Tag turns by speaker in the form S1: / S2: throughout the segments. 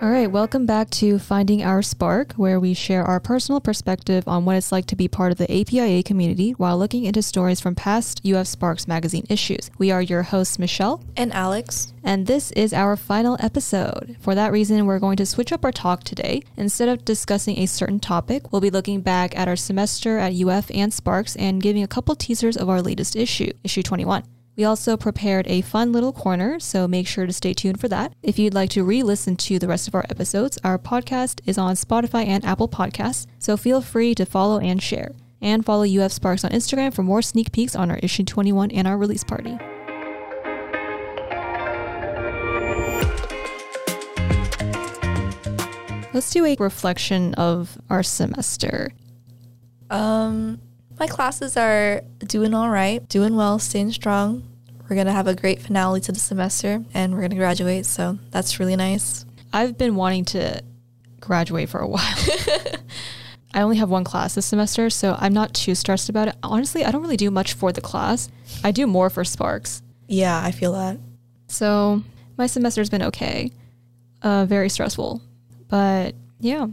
S1: All right, welcome back to Finding Our Spark, where we share our personal perspective on what it's like to be part of the APIA community while looking into stories from past UF Sparks magazine issues. We are your hosts, Michelle
S2: and Alex,
S1: and this is our final episode. For that reason, we're going to switch up our talk today. Instead of discussing a certain topic, we'll be looking back at our semester at UF and Sparks and giving a couple teasers of our latest issue, issue 21. We also prepared a fun little corner, so make sure to stay tuned for that. If you'd like to re listen to the rest of our episodes, our podcast is on Spotify and Apple Podcasts, so feel free to follow and share. And follow UF Sparks on Instagram for more sneak peeks on our issue 21 and our release party. Let's do a reflection of our semester.
S2: Um, my classes are doing all right, doing well, staying strong. We're going to have a great finale to the semester and we're going to graduate. So that's really nice.
S1: I've been wanting to graduate for a while. I only have one class this semester, so I'm not too stressed about it. Honestly, I don't really do much for the class. I do more for Sparks.
S2: Yeah, I feel that.
S1: So my semester's been okay. Uh, very stressful. But yeah,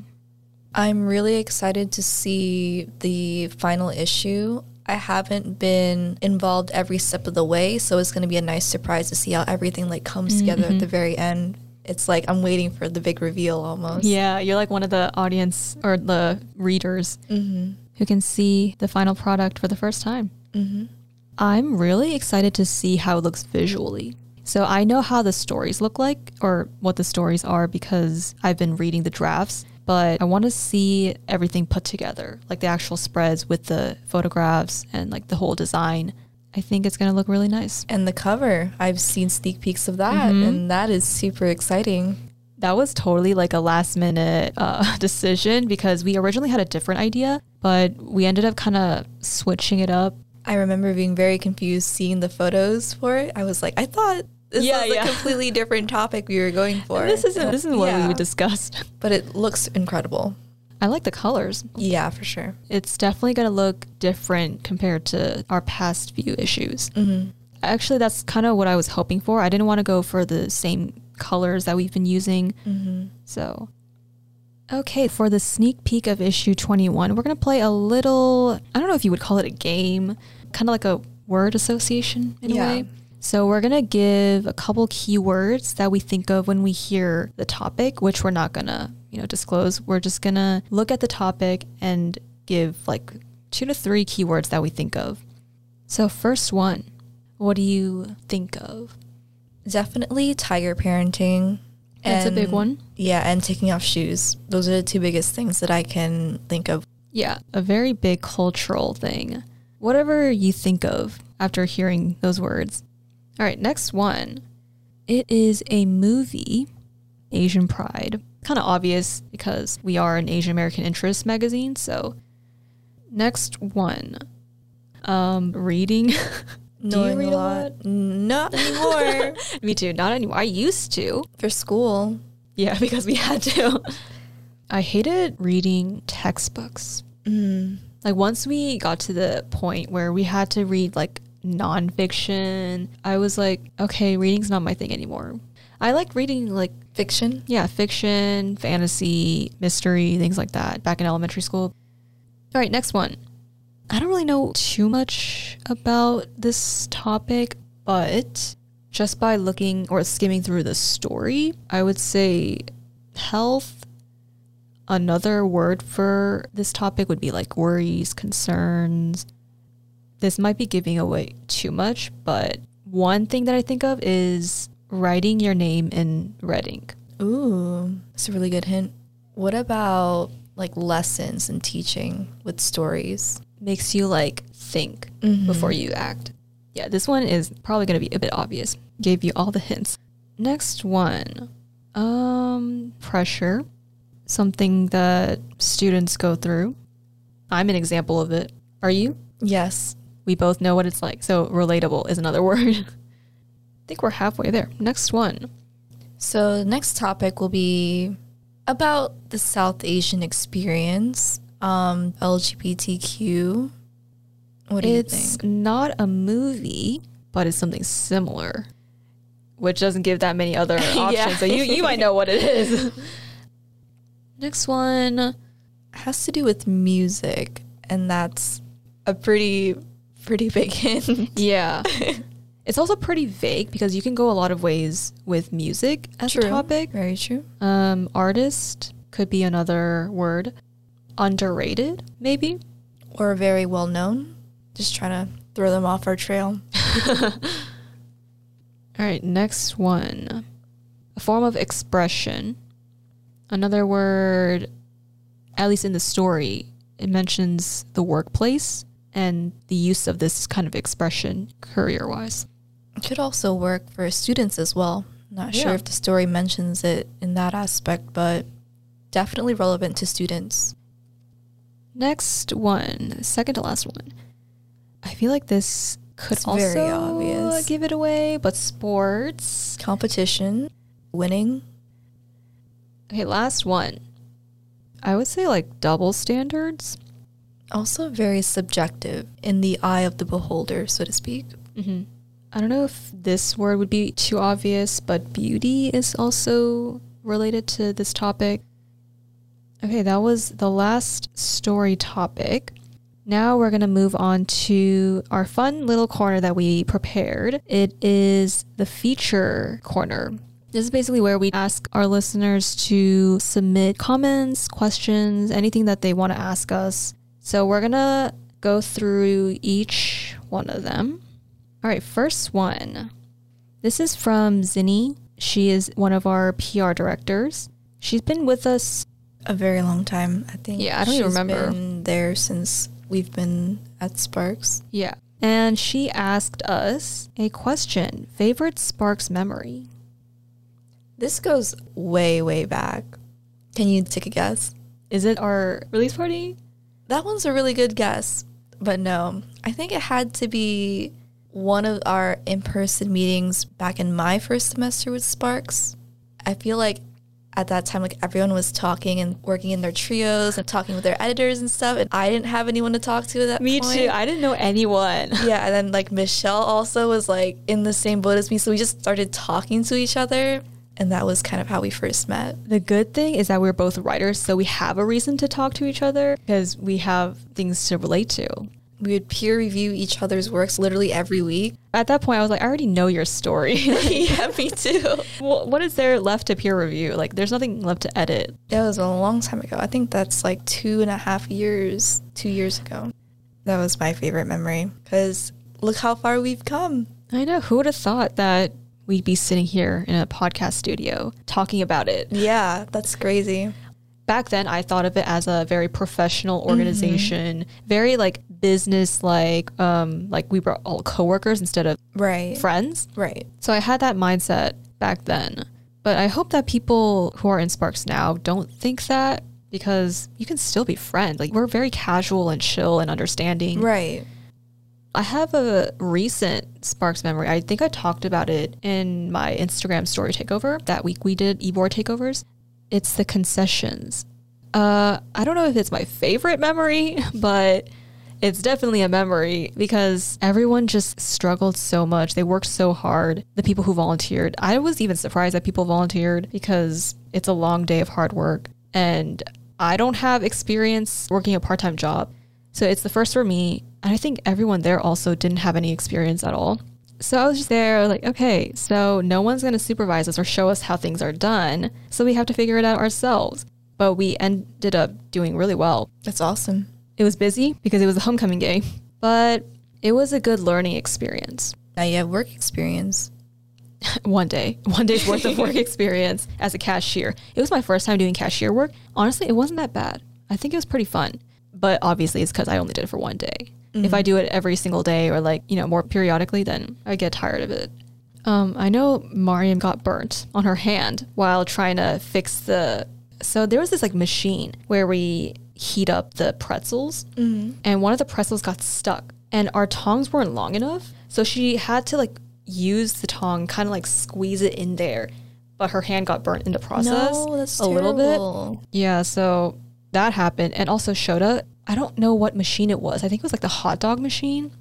S2: I'm really excited to see the final issue. I haven't been involved every step of the way, so it's going to be a nice surprise to see how everything like comes mm-hmm. together at the very end. It's like I'm waiting for the big reveal almost.
S1: Yeah, you're like one of the audience or the readers mm-hmm. who can see the final product for the first time. Mm-hmm. I'm really excited to see how it looks visually. So I know how the stories look like or what the stories are because I've been reading the drafts but I want to see everything put together, like the actual spreads with the photographs and like the whole design. I think it's going to look really nice.
S2: And the cover, I've seen sneak peeks of that, mm-hmm. and that is super exciting.
S1: That was totally like a last minute uh, decision because we originally had a different idea, but we ended up kind of switching it up.
S2: I remember being very confused seeing the photos for it. I was like, I thought this yeah, was yeah. a completely different topic we were going for.
S1: And this isn't. This is what yeah. we discussed.
S2: But it looks incredible.
S1: I like the colors.
S2: Yeah, for sure.
S1: It's definitely going to look different compared to our past few issues. Mm-hmm. Actually, that's kind of what I was hoping for. I didn't want to go for the same colors that we've been using. Mm-hmm. So, okay, for the sneak peek of issue 21, we're going to play a little, I don't know if you would call it a game, kind of like a word association in yeah. a way. So we're going to give a couple keywords that we think of when we hear the topic, which we're not going to, you know, disclose. We're just going to look at the topic and give like two to three keywords that we think of. So first one, what do you think of?
S2: Definitely tiger parenting.
S1: That's and, a big one.
S2: Yeah, and taking off shoes. Those are the two biggest things that I can think of.
S1: Yeah, a very big cultural thing. Whatever you think of after hearing those words. All right, next one. It is a movie, Asian Pride. Kind of obvious because we are an Asian American interest magazine. So, next one. Um, reading.
S2: Do you read a lot? lot? Not anymore.
S1: Me too. Not anymore. I used to
S2: for school.
S1: Yeah, because we had to. I hated reading textbooks. Mm. Like once we got to the point where we had to read like nonfiction. I was like, okay, reading's not my thing anymore. I like reading like
S2: fiction.
S1: Yeah, fiction, fantasy, mystery, things like that back in elementary school. All right, next one. I don't really know too much about this topic, but just by looking or skimming through the story, I would say health. Another word for this topic would be like worries, concerns, this might be giving away too much, but one thing that I think of is writing your name in red ink.
S2: Ooh, that's a really good hint. What about like lessons and teaching with stories?
S1: Makes you like think mm-hmm. before you act. Yeah, this one is probably going to be a bit obvious. Gave you all the hints. Next one. Um pressure. Something that students go through. I'm an example of it. Are you?
S2: Yes.
S1: We both know what it's like. So relatable is another word. I think we're halfway there. Next one.
S2: So the next topic will be about the South Asian experience, um, LGBTQ. What do
S1: it's
S2: you think?
S1: It's not a movie, but it's something similar. which doesn't give that many other options.
S2: Yeah.
S1: So you, you might know what it is. Next one.
S2: has to do with music, and that's a pretty pretty big hint.
S1: Yeah. it's also pretty vague because you can go a lot of ways with music as a topic.
S2: Very true.
S1: Um, artist could be another word. Underrated, maybe.
S2: Or very well known. Just trying to throw them off our trail.
S1: All right, next one. A form of expression. Another word, at least in the story, it mentions the workplace and the use of this kind of expression career wise.
S2: It could also work for students as well. Not sure
S1: Yeah.
S2: if the story mentions it in that aspect, but definitely relevant to students.
S1: Next one, second to last one. I feel like this could
S2: It's
S1: also
S2: very obvious.
S1: give it away, but sports.
S2: Competition, winning.
S1: Okay, last one. I would say like double standards.
S2: Also very subjective in the eye of the beholder, so to speak.
S1: Mm-hmm. I don't know if this word would be too obvious, but beauty is also related to this topic. Okay, that was the last story topic. Now we're going to move on to our fun little corner that we prepared. It is the feature corner. This is basically where we ask our listeners to submit comments, questions, anything that they want to ask us. So we're going to go through each one of them. All right, first one. This is from Zinni. She is one of our PR directors. She's been with us.
S2: A very long time, I think.
S1: Yeah, I don't even remember.
S2: Been there since we've been at Sparks.
S1: Yeah. And she asked us a question favorite Sparks memory?
S2: This goes way, way back. Can you take a guess?
S1: Is it our release party?
S2: That one's a really good guess, but no. I think it had to be one of our in person meetings back in my first semester with Sparks. I feel like at that time, like everyone was talking and working in their trios and talking with their editors and stuff, and I didn't have anyone to talk to at that
S1: Me
S2: point.
S1: too. I didn't know anyone.
S2: yeah, and then like Michelle also was like in the same boat as me, so we just started talking to each other, and that was kind of how we first met.
S1: The good thing is that we're both writers, so we have a reason to talk to each other because we have things to relate to.
S2: We would peer review each other's works literally every week.
S1: At that point, I was like, I already know your story.
S2: yeah, me too.
S1: Well, what is there left to peer review? Like, there's nothing left to edit.
S2: That was a long time ago. I think that's like two and a half years, two years ago. That was my favorite memory because look how far we've come.
S1: I know. Who would have thought that we'd be sitting here in a podcast studio talking about it?
S2: Yeah, that's crazy.
S1: Back then, I thought of it as a very professional organization, very like business like, um, like we were all coworkers instead of
S2: Right.
S1: friends.
S2: Right.
S1: So I had that mindset back then. But I hope that people who are in Sparks now don't think that because you can still be friends. Like we're very casual and chill and understanding.
S2: Right.
S1: I have a recent Sparks memory. I think I talked about it in my Instagram story takeover. That week we did e-board takeovers. It's the concessions. Uh, I don't know if it's my favorite memory, but it's definitely a memory because everyone just struggled so much. They worked so hard. The people who volunteered. I was even surprised that people volunteered because it's a long day of hard work. And I don't have experience working a part time job. So it's the first for me. And I think everyone there also didn't have any experience at all. So I was just there, like, okay, so no one's going to supervise us or show us how things are done. So we have to figure it out ourselves. But we ended up doing really well.
S2: That's awesome.
S1: It was busy because it was a homecoming day, but it was a good learning experience.
S2: Now you have work experience.
S1: one day, one day's worth of work experience as a cashier. It was my first time doing cashier work. Honestly, it wasn't that bad. I think it was pretty fun. But obviously, it's because I only did it for one day. If I do it every single day or like, you know, more periodically, then I get tired of it. Um, I know Mariam got burnt on her hand while trying to fix the. So there was this like machine where we heat up the pretzels, and one of the pretzels got stuck, and our tongs weren't long enough, so she had to like use the tong, kind of like squeeze it in there, but her hand got burnt in the process
S2: No, that's
S1: a little bit.
S2: terrible.
S1: Yeah, so that happened, and also Shota. I don't know what machine it was. I think it was like the hot dog machine.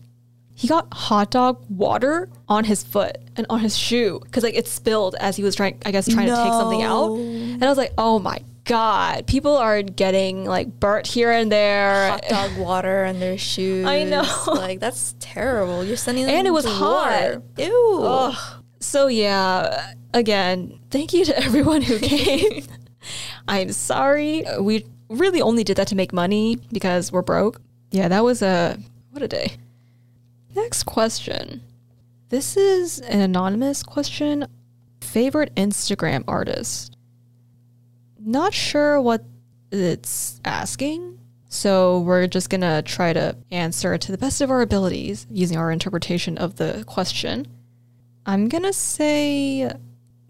S1: he got hot dog water on his foot and on his shoe because like it spilled as he was trying, I guess, trying to take something out. And I was like, oh my god, people are getting like burnt here and there.
S2: Hot dog water on their shoes.
S1: I know.
S2: Like that's terrible. You're sending them
S1: And it was hot.
S2: war. Ew.
S1: Ugh. So yeah, again, thank you to everyone who came. I'm sorry. We really only did that to make money because we're broke. Yeah, that was a what a day. Next question. This is an anonymous question. Favorite Instagram artist. Not sure what it's asking. So we're just going to try to answer to the best of our abilities using our interpretation of the question. I'm going to say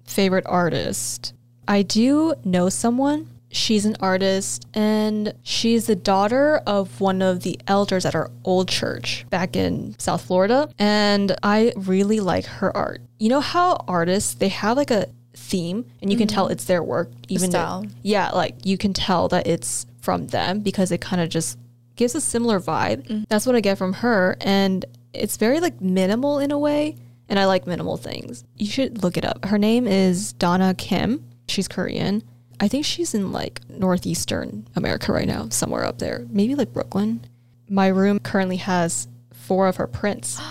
S1: favorite artist. I do know someone. She's an artist and she's the daughter of one of the elders at our old church back in South Florida. And I really like her art. You know how artists, they have like a theme and you can tell mm-hmm. it's their work even though-
S2: style.
S1: yeah, like you can tell that it's from them because it kind of just gives a similar vibe. Mm. That's what I get from her. And it's very like minimal in a way. And I like minimal things. You should look it up. Her name is Donna Kim. She's Korean. I think she's in like northeastern America right now, somewhere up there. Maybe like Brooklyn. My room currently has four of her prints.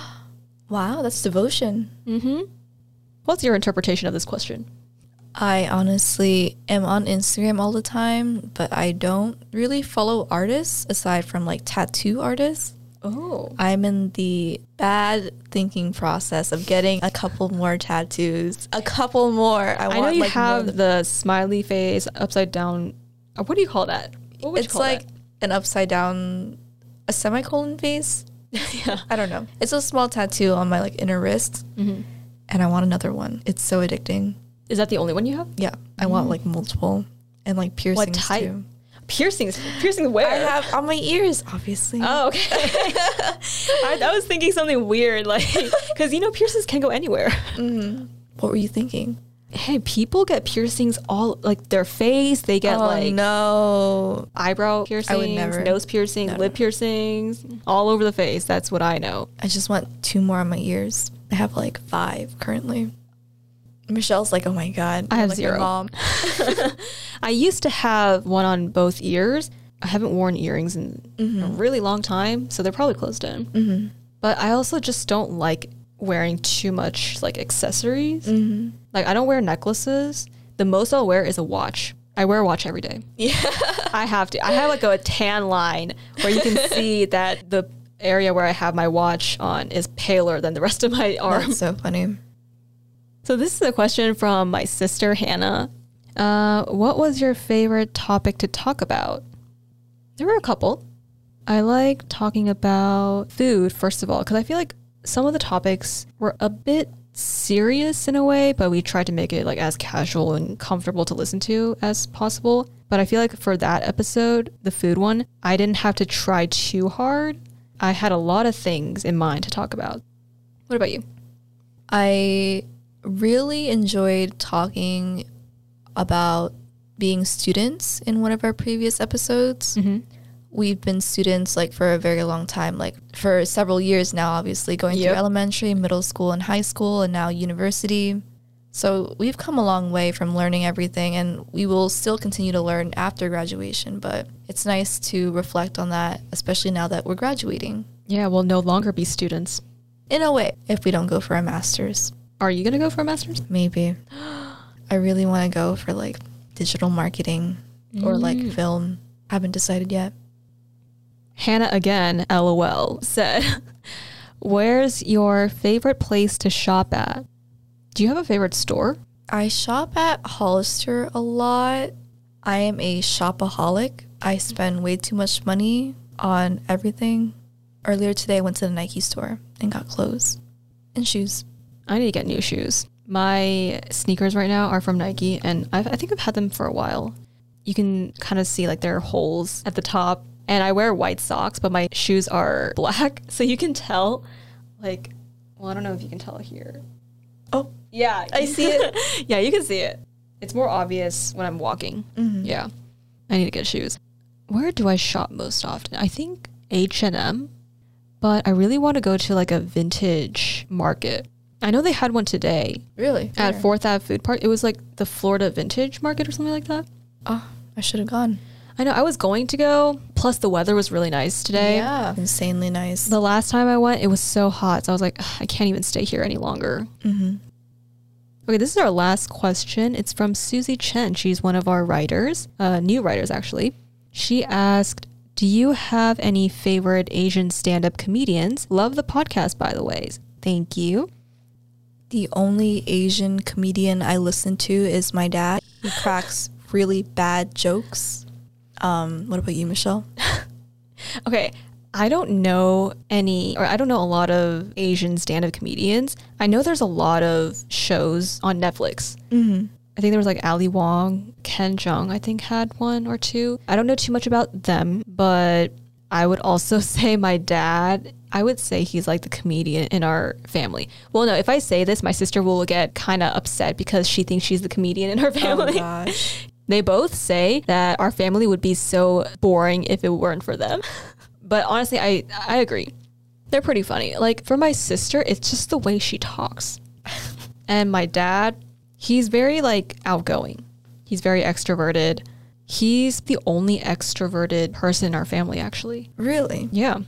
S2: Wow, that's devotion.
S1: Mm-hmm. What's your interpretation of this question?
S2: I honestly am on Instagram all the time, but I don't really follow artists aside from like tattoo artists.
S1: Oh.
S2: I'm in the bad thinking process of getting a couple more tattoos. A couple more. I,
S1: I
S2: want
S1: know you
S2: like
S1: have
S2: than-
S1: the smiley face upside down. uh, What do you call that? What would you
S2: it's like
S1: that?
S2: an upside down, a semicolon face.
S1: yeah.
S2: I don't know. It's a small tattoo on my like inner wrist,
S1: Mm-hmm.
S2: and I want another one. It's so addicting.
S1: Is that the only one you have?
S2: Yeah, I want like multiple and like piercings
S1: Mm. type?
S2: too.
S1: Piercings. Piercings where?
S2: I have on my ears, obviously.
S1: Oh, okay. I, I was thinking something weird, like, because you know, piercings can go anywhere. Mm-hmm.
S2: What were you thinking?
S1: Hey, people get piercings all like their face. They get
S2: oh
S1: like
S2: no.
S1: eyebrow piercings, nose piercings,
S2: no,
S1: lip
S2: no.
S1: piercings, all over the face. That's what I know.
S2: I just want two more on my ears. I have like five currently. Michelle's like, oh my god.
S1: I have
S2: like
S1: zero.
S2: Mom.
S1: I used to have one on both ears. I haven't worn earrings in a really long time, so they're probably closed in.
S2: Mm-hmm.
S1: But I also just don't like wearing too much like accessories.
S2: Mm-hmm.
S1: Like I don't wear necklaces. The most I'll wear is a watch. I wear a watch every day.
S2: Yeah.
S1: I have to. I have like a tan line where you can see that the area where I have my watch on is paler than the rest of my arm.
S2: That's so funny.
S1: So this is a question from my sister Hannah. Uh, what was your favorite topic to talk about? There were a couple. I like talking about food first of all because I feel like some of the topics were a bit serious in a way, but we tried to make it like as casual and comfortable to listen to as possible. But I feel like for that episode, the food one, I didn't have to try too hard. I had a lot of things in mind to talk about. What about you?
S2: I really enjoyed talking about being students in one of our previous episodes.
S1: Mm-hmm.
S2: We've been students like for a very long time, like for several years now, obviously, going
S1: Yep.
S2: through elementary, middle school, and high school, and now university. So we've come a long way from learning everything, and we will still continue to learn after graduation. But it's nice to reflect on that, especially now that we're graduating.
S1: Yeah, we'll no longer be students.
S2: In a way, if we don't go for a master's.
S1: Are you going to go for a master's?
S2: Maybe. I really want to go for like digital marketing or like
S1: Mm.
S2: film. Haven't decided yet.
S1: Hannah again, lol, said, Where's your favorite place to shop at? Do you have a favorite store?
S2: I shop at Hollister a lot. I am a shopaholic. I spend way too much money on everything. Earlier today, I went to the Nike store and got clothes and shoes.
S1: I need to get new shoes. My sneakers right now are from Nike, and I've, I think I've had them for a while. You can kind of see like there are holes at the top, and I wear white socks, but my shoes are black, so you can tell. Like, well, I don't know if you can tell here.
S2: Oh,
S1: Yeah,
S2: I see it.
S1: yeah, you can see it. It's more obvious when I'm walking.
S2: Mhm.
S1: Yeah, I need to get shoes. Where do I shop most often? I think H and M, but I really want to go to like a vintage market. I know they had one today
S2: Really?
S1: at
S2: Where?
S1: Fourth Ave Food Park. It was like the Florida Vintage Market or something like that.
S2: Oh, I should have gone.
S1: I know I was going to go. Plus, the weather was really nice today.
S2: Yeah. Insanely nice.
S1: The last time I went, it was so hot. So I was like, I can't even stay here any longer.
S2: mm-hmm.
S1: Okay, this is our last question. It's from Susie Chen. She's one of our writers, uh, new writers actually. She asked, Do you have any favorite Asian stand up comedians? Love the podcast, by the way. Thank you.
S2: The only Asian comedian I listen to is my dad. He cracks really bad jokes. Um, what about you, Michelle?
S1: Okay, I don't know any, or I don't know a lot of Asian stand up comedians. I know there's a lot of shows on Netflix.
S2: Mm-hmm.
S1: I think there was like Ali Wong, Ken Jeong, I think had one or two. I don't know too much about them, but I would also say my dad, I would say he's like the comedian in our family. Well, no, if I say this, my sister will get kind of upset because she thinks she's the comedian in her oh, family.
S2: gosh.
S1: They both say that our family would be so boring if it weren't for them. But honestly, I I agree. They're pretty funny. Like for my sister, it's just the way she talks. And my dad, he's very like outgoing. He's very extroverted. He's the only extroverted person in our family actually.
S2: Really?
S1: Yeah.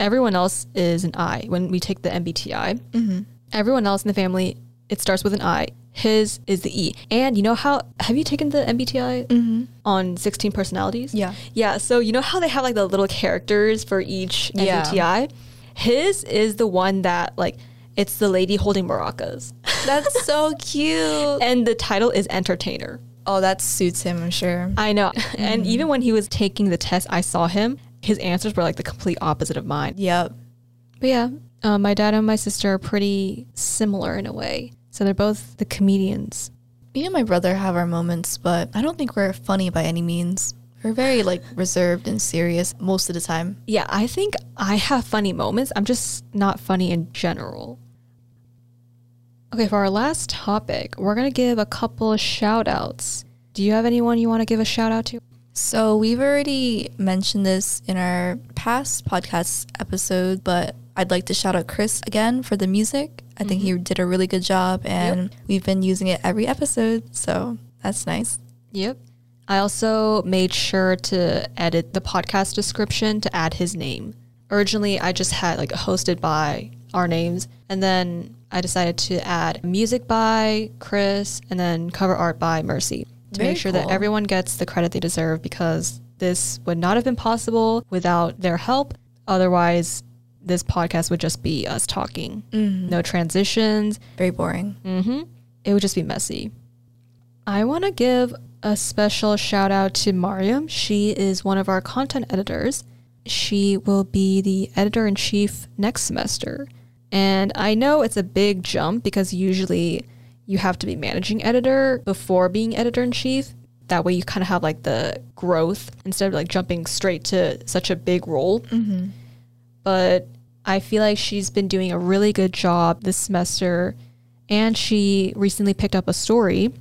S1: Everyone else is an I. When we take the MBTI,
S2: Mm-hmm.
S1: everyone else in the family, it starts with an I. His is the E. And you know how, have you taken the MBTI
S2: Mm-hmm.
S1: on 16 personalities?
S2: Yeah.
S1: Yeah. So you know how they have like the little characters for each
S2: Yeah.
S1: MBTI? His is the one that like, it's the lady holding maracas.
S2: That's so cute.
S1: And the title is entertainer.
S2: Oh, that suits him, I'm sure.
S1: I know. And even when he was taking the test, I saw him. His answers were like the complete opposite of mine.
S2: Yep.
S1: But yeah, uh, my dad and my sister are pretty similar in a way. So they're both the comedians.
S2: Me and my brother have our moments, but I don't think we're funny by any means. We're very like reserved and serious most of the time.
S1: Yeah, I think I have funny moments. I'm just not funny in general. Okay, for our last topic, we're going to give a couple of shout outs. Do you have anyone you want to give a shout out to?
S2: So we've already mentioned this in our past podcast episode, but I'd like to shout out Chris again for the music. I think he mm-hmm. did a really good job and we've been using it every episode, so that's nice.
S1: Yep. I also made sure to edit the podcast description to add his name. Originally, I just had like hosted by our names, and then I decided to add music by Chris and then cover art by Mercy to
S2: Very
S1: make sure that everyone gets the credit they deserve because this would not have been possible without their help. Otherwise, this podcast would just be us talking. No transitions,
S2: Very boring.
S1: hmm It would just be messy. I want to give a special shout out to Mariam. She is one of our content editors. She will be the editor in chief next semester. And I know it's a big jump because usually you have to be managing editor before being editor in chief. That way you kind of have like the growth instead of like jumping straight to such a big role
S2: Mm-hmm.
S1: but I feel like she's been doing a really good job this semester. And she recently picked up a story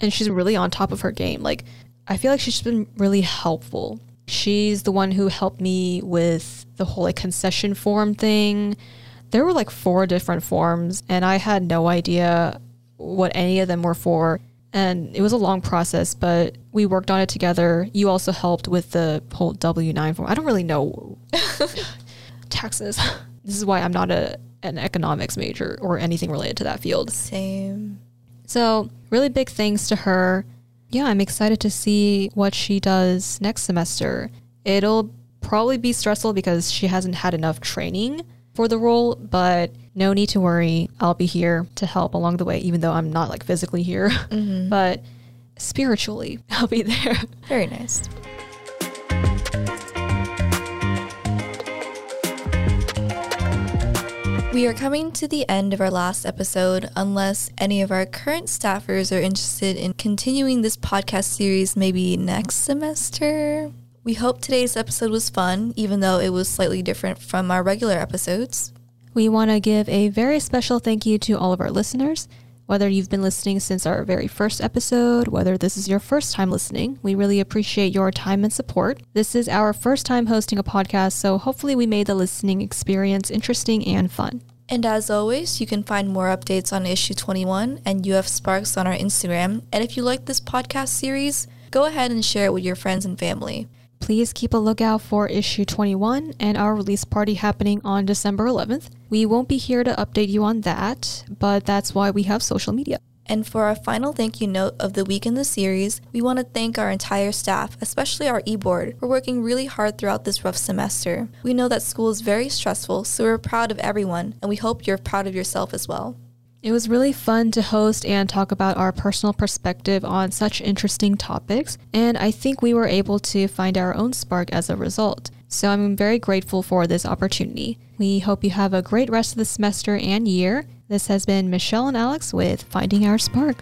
S1: and she's really on top of her game. Like, I feel like she's been really helpful. She's the one who helped me with the whole like concession form thing. There were like four different forms, and I had no idea what any of them were for. And it was a long process, but we worked on it together. You also helped with the whole W 9 form. I don't really know taxes. This is why I'm not a an economics major or anything related to that field.
S2: Same.
S1: So, really big thanks to her. Yeah, I'm excited to see what she does next semester. It'll probably be stressful because she hasn't had enough training for the role, but no need to worry. I'll be here to help along the way, even though I'm not like physically here,
S2: Mm-hmm.
S1: but spiritually, I'll be there.
S2: Very nice. We are coming to the end of our last episode. Unless any of our current staffers are interested in continuing this podcast series maybe next semester. We hope today's episode was fun, even though it was slightly different from our regular episodes.
S1: We want to give a very special thank you to all of our listeners. Whether you've been listening since our very first episode, whether this is your first time listening, we really appreciate your time and support. This is our first time hosting a podcast, so hopefully we made the listening experience interesting and fun.
S2: And as always, you can find more updates on issue 21 and UF Sparks on our Instagram. And if you like this podcast series, go ahead and share it with your friends and family.
S1: Please keep a lookout for issue 21 and our release party happening on December 11th. We won't be here to update you on that, but that's why we have social media.
S2: And for our final thank you note of the week in the series, we want to thank our entire staff, especially our e-board, for working really hard throughout this rough semester. We know that school is very stressful, so we're proud of everyone, and we hope you're proud of yourself as well.
S1: It was really fun to host and talk about our personal perspective on such interesting topics, and I think we were able to find our own spark as a result. So I'm very grateful for this opportunity. We hope you have a great rest of the semester and year. This has been Michelle and Alex with Finding Our Spark.